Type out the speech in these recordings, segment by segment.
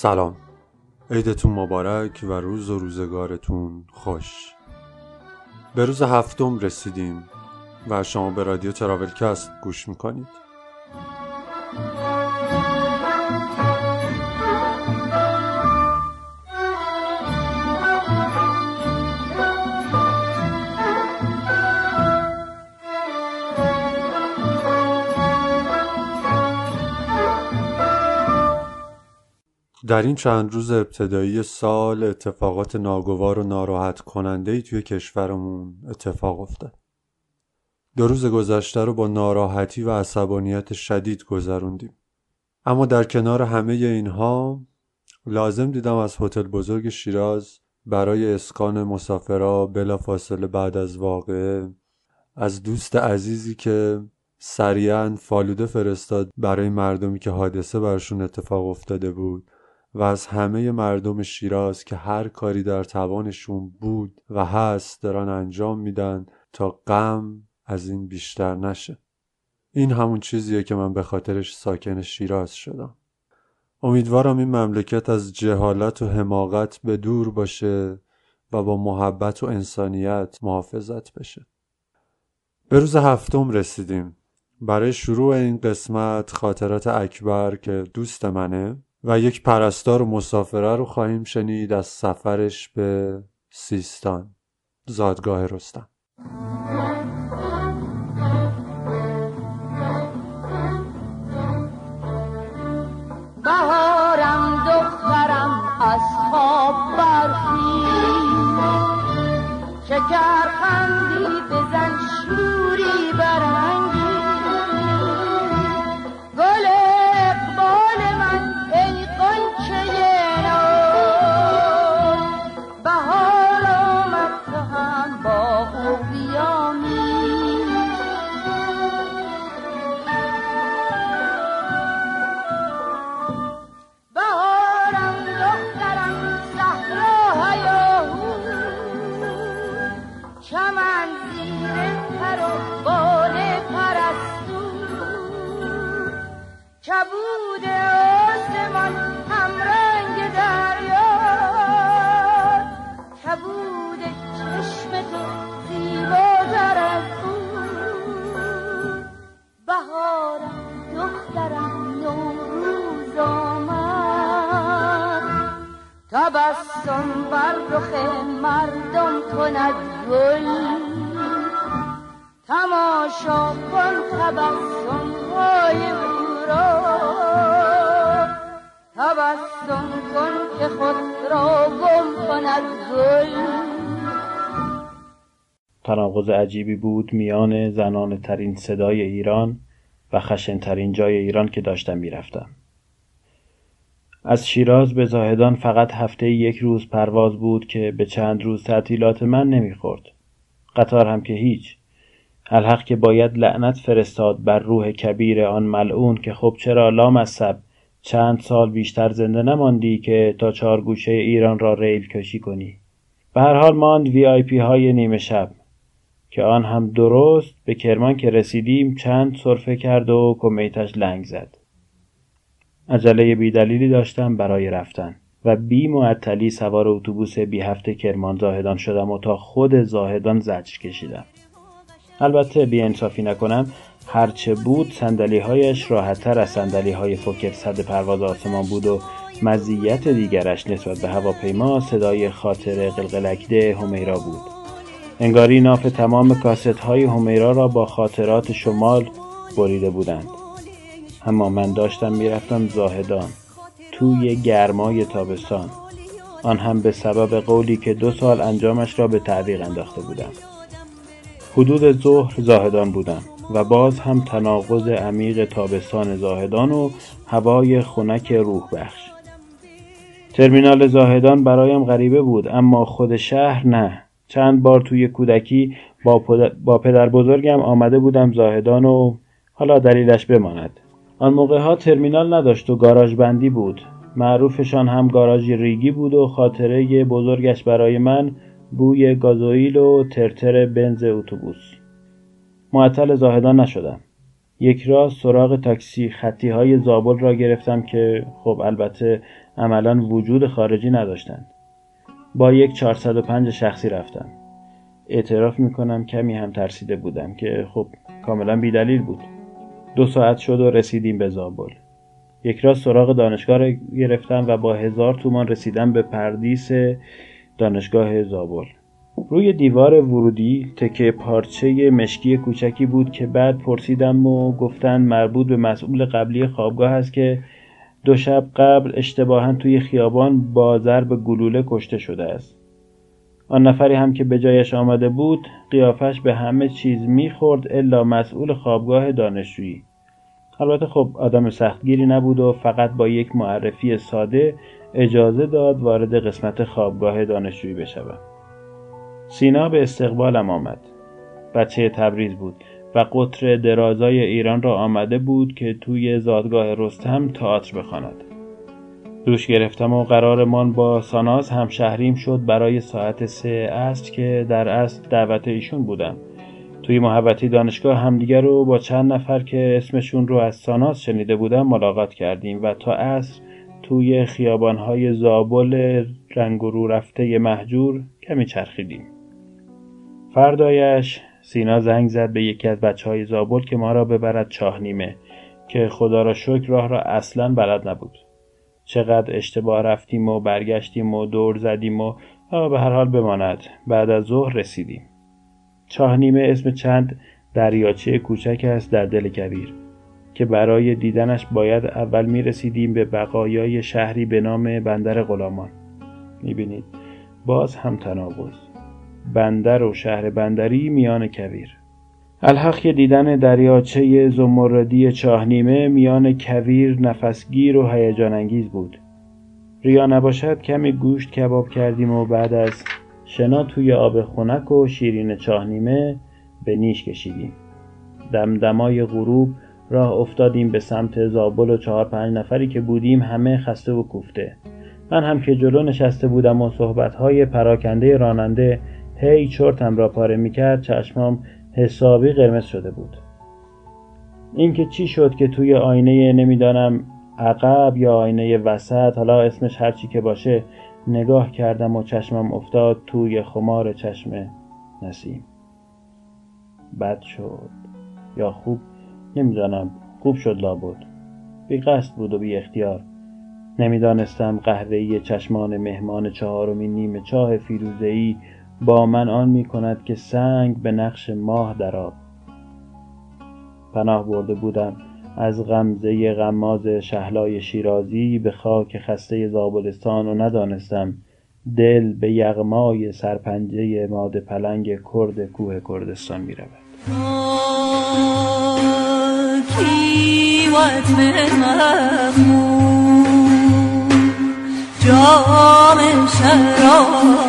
سلام. عیدتون مبارک و روز و روزگارتون خوش. به روز هفتم رسیدیم و شما به رادیو تراولکست گوش می‌کنید. در این چند روز ابتدایی سال اتفاقات ناگوار و ناراحت کننده ای توی کشورمون اتفاق افتاد. دو روز گذشته رو با ناراحتی و عصبانیت شدید گذروندیم. اما در کنار همه اینها لازم دیدم از هتل بزرگ شیراز برای اسکان مسافرا بلافاصله بعد از واقعه از دوست عزیزی که سریعا فالوده فرستاد برای مردمی که حادثه برشون اتفاق افتاده بود و از همه مردم شیراز که هر کاری در توانشون بود و هست دارن انجام میدن تا غم از این بیشتر نشه. این همون چیزیه که من به خاطرش ساکن شیراز شدم. امیدوارم این مملکت از جهالت و حماقت به دور باشه و با محبت و انسانیت محافظت بشه. به روز هفتم رسیدیم. برای شروع این قسمت خاطرات اکبر که دوست منه و یک پرستار و مسافره رو خواهیم شنید از سفرش به سیستان زادگاه رستم. بهارم دخترم از خواب برخی شکر خندی بزن شوری برنگی مردم کند گل. تماشا کن تبسم های او را. تبسم کن که خود را گم کند گل. تناقض عجیبی بود میان زنان ترین صدای ایران و خشنترین جای ایران که داشتم می‌رفتم. از شیراز به زاهدان فقط هفته یک روز پرواز بود که به چند روز تعطیلات من نمی‌خورد. قطار هم که هیچ. الحق که باید لعنت فرستاد بر روح کبیر آن ملعون که خب چرا لامصب چند سال بیشتر زنده نماندی که تا چهار گوشه ایران را ریل کشی کنی. به هر حال ماند VIP های نیمه شب که آن هم درست به کرمان که رسیدیم چند سرفه کرد و کمیتش لنگ زد. عجله بیدلیلی داشتم برای رفتن و بی معطلی سوار اتوبوس بی هفته کرمان زاهدان شدم و تا خود زاهدان زجر کشیدم. البته بی انصافی نکنم هرچه بود سندلی هایش راحتتر از سندلی های فوکر صد پرواز آسمان بود و مزیت دیگرش نسبت به هواپیما صدای خاطر قلقلکده همیرا بود. انگاری ناف تمام کاست های همیرا را با خاطرات شمال بریده بودند. اما من داشتم می‌رفتم زاهدان توی گرمای تابستان. آن هم به سبب قولی که دو سال انجامش را به تعویق انداخته بودم. حدود ظهر زاهدان بودم و باز هم تناقض عمیق تابستان زاهدان و هوای خنک روح بخش. ترمینال زاهدان برایم غریبه بود اما خود شهر نه. چند بار توی کودکی با, پد... با پدر بزرگم آمده بودم زاهدان و حالا دلیلش بماند. آن موقع ها ترمینال نداشت و گاراژ بندی بود. معروفشان هم گاراژ ریگی بود و خاطره بزرگش برای من بوی گازوئیل و ترتر بنز اتوبوس. معطل زاهدان نشدم. یک راست سراغ تاکسی خطی های زابل را گرفتم که خب البته عملا وجود خارجی نداشتند. با یک 405 شخصی رفتم. اعتراف می‌کنم کمی هم ترسیده بودم که خب کاملا بیدلیل بود. دو ساعت شد و رسیدیم به زابل. یک راست سراغ دانشگاه را گرفتم و با هزار تومان رسیدم به پردیس دانشگاه زابل. روی دیوار ورودی تکه پارچه مشکی کوچکی بود که بعد پرسیدم و گفتن مربوط به مسئول قبلی خوابگاه است که دو شب قبل اشتباها توی خیابان با ضرب گلوله کشته شده است. آن نفری هم که به جایش آمده بود قیافش به همه چیز می‌خورد الا مسئول خوابگاه دانشجویی. البته خب آدم سختگیری نبود و فقط با یک معرفی ساده اجازه داد وارد قسمت خوابگاه دانشجویی بشوم سینا به استقبالم آمد. بچه تبریز بود و قطر درازای ایران را آمده بود که توی زادگاه رستم تئاتر بخواند. دوش گرفتم و قرارمان با ساناز هم شهریم شد برای ساعت سه است که در اصل دعوت ایشون بودم. توی محبتی دانشگاه همدیگر رو با چند نفر که اسمشون رو از ساناز شنیده بودم ملاقات کردیم و تا عصر توی خیابانهای زابل رنگ رو رفته محجور کمی چرخیدیم. فردایش سینا زنگ زد به یکی از بچه های زابل که ما را ببرد چاه نیمه که خدا را شکر راه را اصلا بلد نبود. چقدر اشتباه رفتیم و برگشتیم و دور زدیم و به هر حال بماند. بعد از ظهر رسیدیم. چاه نیمه اسم چند دریاچه کوچک است در دل کویر که برای دیدنش باید اول می رسیدیم به بقایای شهری به نام بندر غلامان. می بینید باز هم تناقض. بندر و شهر بندری میان کویر الحق که دیدن دریاچه زمردی چاهنیمه میان کویر نفسگیر و هیجان انگیز بود. ریا نباشد کمی گوشت کباب کردیم و بعد از شنا توی آب خنک و شیرین چاهنیمه به نیش کشیدیم. دمدمای غروب راه افتادیم به سمت زابل و چهار پنج نفری که بودیم همه خسته و کوفته. من هم که جلو نشسته بودم و صحبتهای پراکنده راننده هی چرتم را پاره می‌کرد چشمام حسابی قرمز شده بود. اینکه چی شد که توی آینه نمی‌دانم عقب یا آینه وسط حالا اسمش هرچی که باشه نگاه کردم و چشمم افتاد توی خمار چشم نسیم. بد شد. یا خوب؟ نمی‌دانم. خوب شد لابد. بی قصد بود و بی اختیار نمی‌دانستم قهوه‌ای چشمان مهمان چهارمین نیمه چاه فیروزه‌ای با من آن می کند که سنگ به نقش ماه در آب. پناه برده بودم. از غمزه غماز شهلای شیرازی به خاک خسته زابلستان و ندانستم. دل به یغمای سرپنجه ماده پلنگ کرد کوه کردستان می رود جام شراب.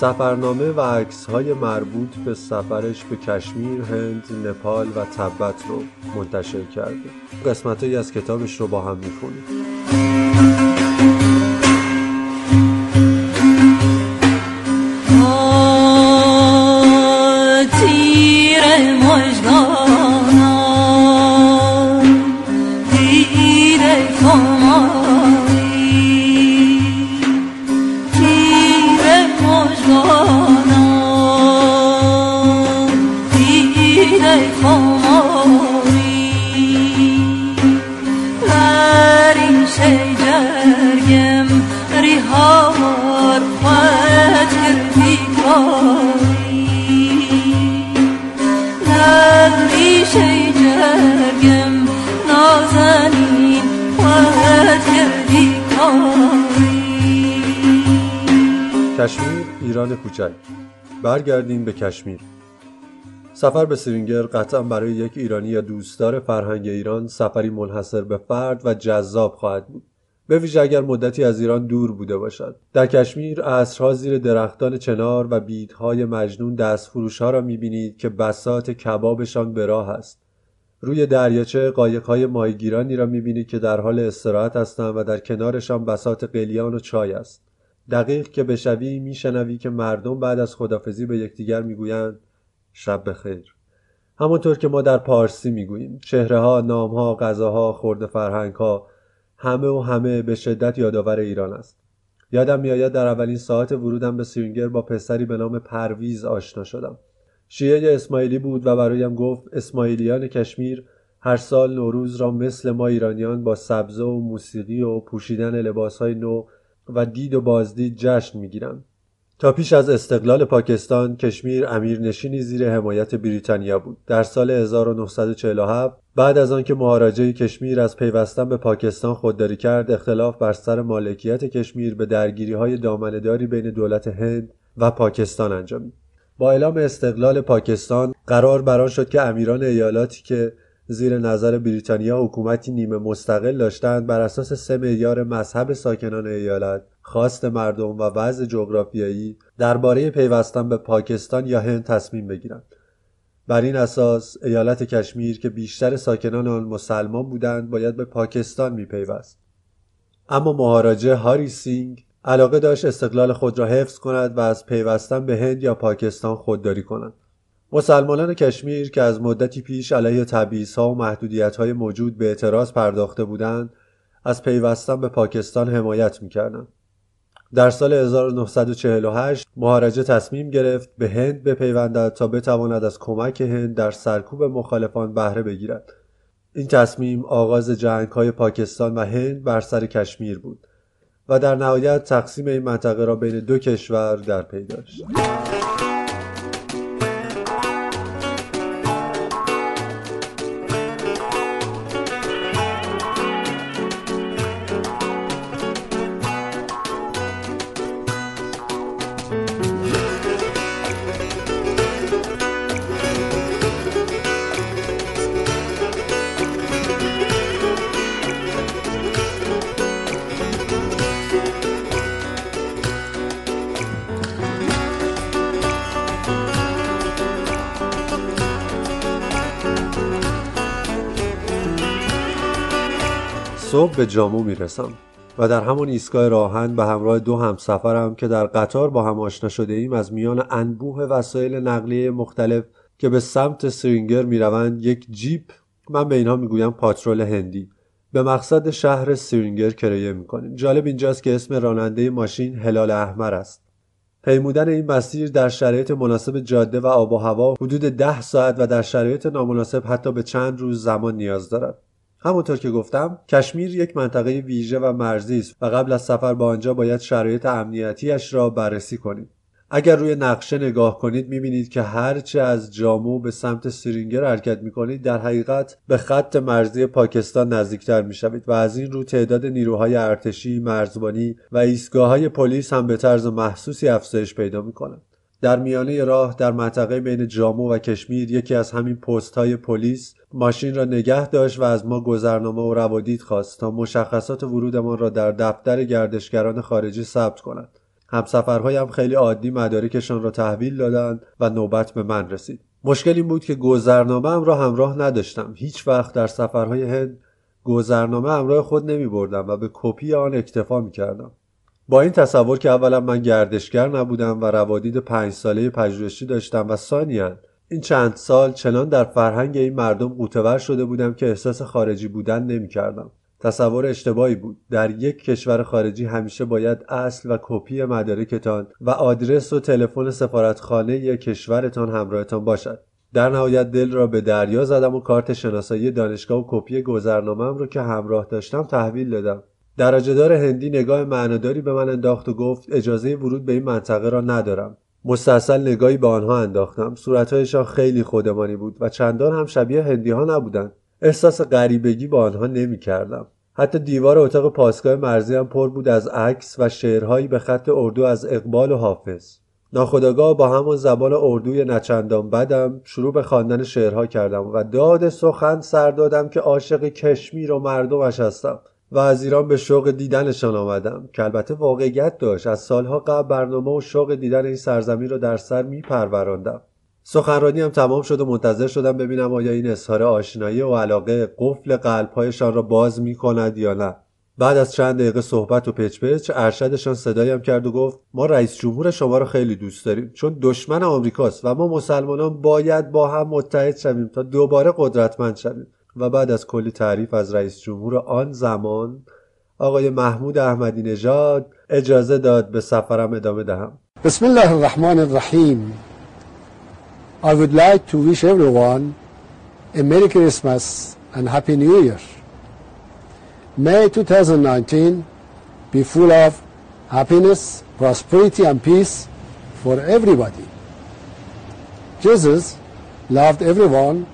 سفرنامه و عکسهای مربوط به سفرش به کشمیر، هند، نپال و تبت رو منتشر کرده قسمتهایی از کتابش رو با هم می‌خونیم. کشمیر کوچک برگردیم به کشمیر. سفر به سرینگر قطعا برای یک ایرانی یا دوستدار فرهنگ ایران سفری منحصر به فرد و جذاب خواهد بود. به ویژه اگر مدتی از ایران دور بوده باشد. در کشمیر عصرها زیر درختان چنار و بیدهای مجنون دستفروشها را می‌بینید که بسات کبابشان به راه است. روی دریاچه قایقهای ماهیگیرانی را می‌بینید که در حال استراحت هستند و در کنارشان بسات قلیان و چای است. دقیق که بشوی میشنوی که مردم بعد از خدافزی به یکدیگر می‌گویند شب بخیر. همانطور که ما در پارسی می‌گوییم چهره ها نام ها غذاها خورده فرهنگ ها همه و همه به شدت یادآور ایران است. یادم میآید در اولین ساعت ورودم به سرینگر با پسری به نام پرویز آشنا شدم. شیعه اسماعیلی بود و برایم گفت اسماعیلیان کشمیر هر سال نوروز را مثل ما ایرانیان با سبزه و موسیقی و پوشیدن لباسهای نو و دید و بازدید جشن می‌گیرند تا پیش از استقلال پاکستان کشمیر امیرنشینی زیر حمایت بریتانیا بود. در سال 1947 بعد از آنکه مهاراجه کشمیر از پیوستن به پاکستان خودداری کرد اختلاف بر سر مالکیت کشمیر به درگیری های دامنهداری بین دولت هند و پاکستان انجامید با اعلام استقلال پاکستان قرار بران شد که امیران ایالاتی که زیر نظر بریتانیا حکومتی نیمه مستقل داشتند بر اساس سه معیار مذهب ساکنان ایالت خواست مردم و وضع جغرافیایی درباره پیوستن به پاکستان یا هند تصمیم بگیرند. بر این اساس ایالت کشمیر که بیشتر ساکنان آن مسلمان بودند باید به پاکستان میپیوست. اما مهاراجه هاری سینگ علاقه داشت استقلال خود را حفظ کند و از پیوستن به هند یا پاکستان خودداری کند. مسلمانان کشمیر که از مدتی پیش علیه ها و محدودیت‌های موجود به اعتراض پرداخته بودند از پیوستن به پاکستان حمایت می‌کردند. در سال 1948 مهاراجه تصمیم گرفت به هند بپیوندد تا بتواند از کمک هند در سرکوب مخالفان بهره بگیرد. این تصمیم آغاز جنگ های پاکستان و هند بر سر کشمیر بود و در نهایت تقسیم این منطقه را بین دو کشور در پی داشت. صبح به جامو می‌رسم و در همان ایستگاه راهن به همراه دو همسفرم که در قطار با هم آشنا شده ایم از میان انبوه وسایل نقلیه مختلف که به سمت سرینگر می‌روند یک جیپ من به اینها می‌گویم پاترول هندی. به مقصد شهر سرینگر کرایه می‌کنیم. جالب اینجاست که اسم راننده ماشین هلال احمر است. پیمودن این مسیر در شرایط مناسب جاده و آب و هوا حدود ده ساعت و در شرایط نامناسب حتی به چند روز زمان نیاز دارد. همونطور که گفتم کشمیر یک منطقه ویژه و مرزی است و قبل از سفر به آنجا باید شرایط امنیتیش را بررسی کنید. اگر روی نقشه نگاه کنید می‌بینید که هرچه از جامو به سمت سرینگر حرکت می‌کنید در حقیقت به خط مرزی پاکستان نزدیکتر می‌شوید و از این رو تعداد نیروهای ارتشی مرزبانی و ایستگاه های پلیس هم به طرز محسوسی افزایش پیدا می‌کنند در میانه راه در منطقه بین جامو و کشمیر یکی از همین پست های پلیس ماشین را نگه داشت و از ما گذرنامه و روادید خواست تا مشخصات ورودمان را در دفتر گردشگران خارجی ثبت کند همسفرهایم خیلی عادی مدارکشان را تحویل دادند و نوبت به من رسید. مشکل این بود که گذرنامه را همراه نداشتم. هیچ وقت در سفرهای هند گذرنامه همراه خود نمی بردم و به کپی آن اکتفا می کردم. با این تصور که اولا من گردشگر نبودم و روادید پنج ساله پژوهشی داشتم و ثانیا این چند سال چنان در فرهنگ این مردم قوتور شده بودم که احساس خارجی بودن نمی کردم. تصور اشتباهی بود. در یک کشور خارجی همیشه باید اصل و کپی مدارکتان و آدرس و تلفن سفارتخانه کشورتان همراهتان باشد. در نهایت دل را به دریا زدم و کارت شناسایی دانشگاه و کپی گذرنامه‌ام رو که همراه داشتم تحویل دادم. درجهدار هندی نگاه معناداری به من انداخت و گفت اجازه ورود به این منطقه را ندارم. مستاصل نگاهی به آنها انداختم. صورتهایشان خیلی خودمانی بود و چندان هم شبیه هندی ها نبودند. احساس غریبگی با آنها نمی کردم. حتی دیوار اتاق پاسگاه مرزی هم پر بود از عکس و شعرهایی به خط اردو از اقبال و حافظ. ناخداگاه با همان زبان اردوی نچندان بدم شروع به خواندن شعرها کردم و داد سخن سر دادم که عاشق کشمیر و مردمش هستم. و از ایران به شوق دیدنشان آمدم که البته واقعیت داشت. از سالها قبل برنامه و شوق دیدن این سرزمین را در سر می پروراندم سخنرانی هم تمام شد و منتظر شدم ببینم آیا این اظهار آشنایی و علاقه قفل قلبهایشان را باز می کند یا نه. بعد از چند دقیقه صحبت و پچ پچ ارشدشان صدایم کرد و گفت ما رئیس جمهور شما را خیلی دوست داریم چون دشمن آمریکاست و ما مسلمانان باید با هم متحد شویم تا دوباره قدرتمند شویم. و بعد از کلی تعریف از رئیس جمهور آن زمان آقای محمود احمدی نژاد اجازه داد به سفرم ادامه دهم بسم الله الرحمن الرحیم I would like to wish everyone a Merry Christmas and Happy New Year. May 2019 be full of happiness, prosperity and peace for everybody. Jesus loved everyone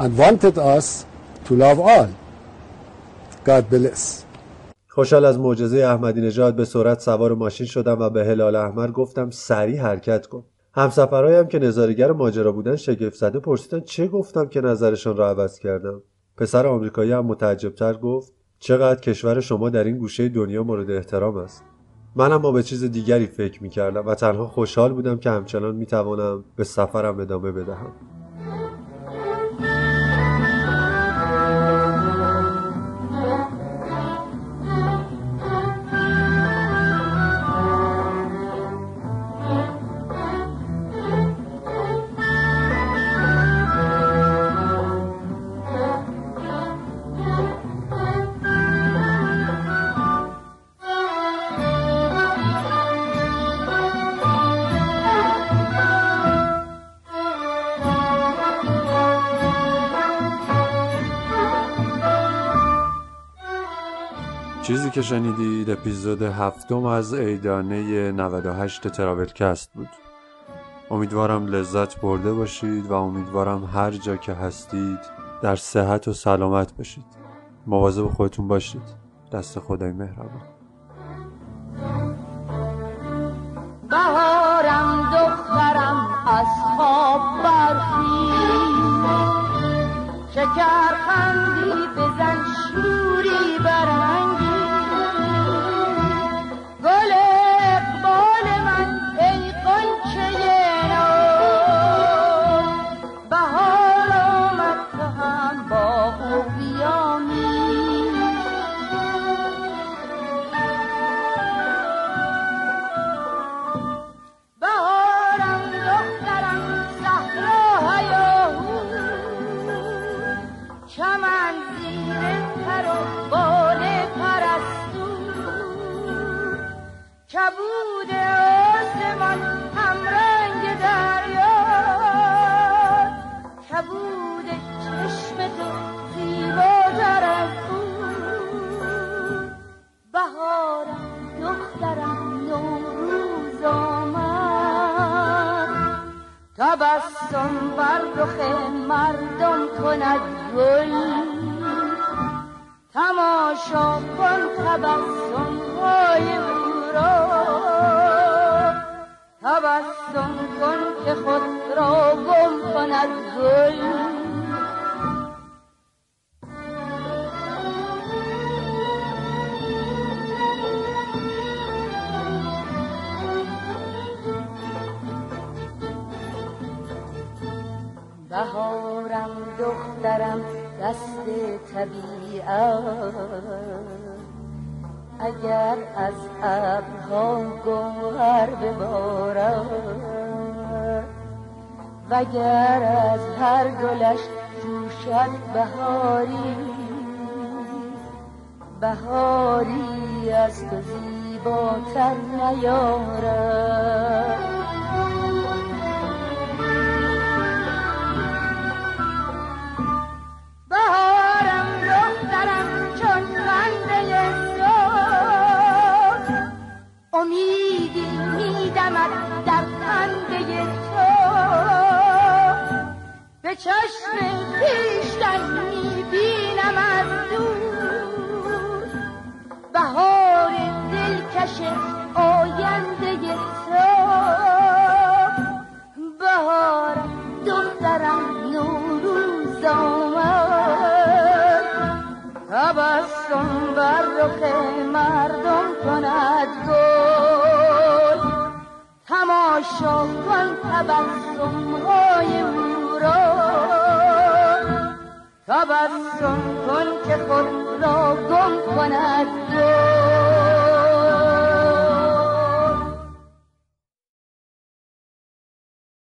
and wanted us to love all. God bless. خوشحال از معجزه احمدی نژاد به سرعت سوار ماشین شدم و به هلال احمر گفتم سریع حرکت کن همسفرهایم که نظارگر ماجرا بودن شگفت زده پرسیدن چه گفتم که نظرشان را عوض کردم پسر آمریکایی هم متعجبتر گفت چقدر کشور شما در این گوشه دنیا مورد احترام است منم با به چیز دیگری فکر می کردم و تنها خوشحال بودم که همچنان می توانم به سفرم ادامه بدهم چیزی که شنیدید اپیزود هفتم از ایدانه 98 تراولکست بود. امیدوارم لذت برده باشید و امیدوارم هر جا که هستید در صحت و سلامت باشید. مواظب خودتون باشید. دست خدای مهربان. بهارم دخترم از خواب برخیز شکر کند گل. تماشا کن تبسم های او را. تبسم کن که خود را گم کند گل. اگر از ابرها گوهر ببارد وگر از هر گلش جوشد بهاری بهاری از تو زیباتر نیارد میدمد در خنده تو. به چشم پیشتن می‌بینم از دور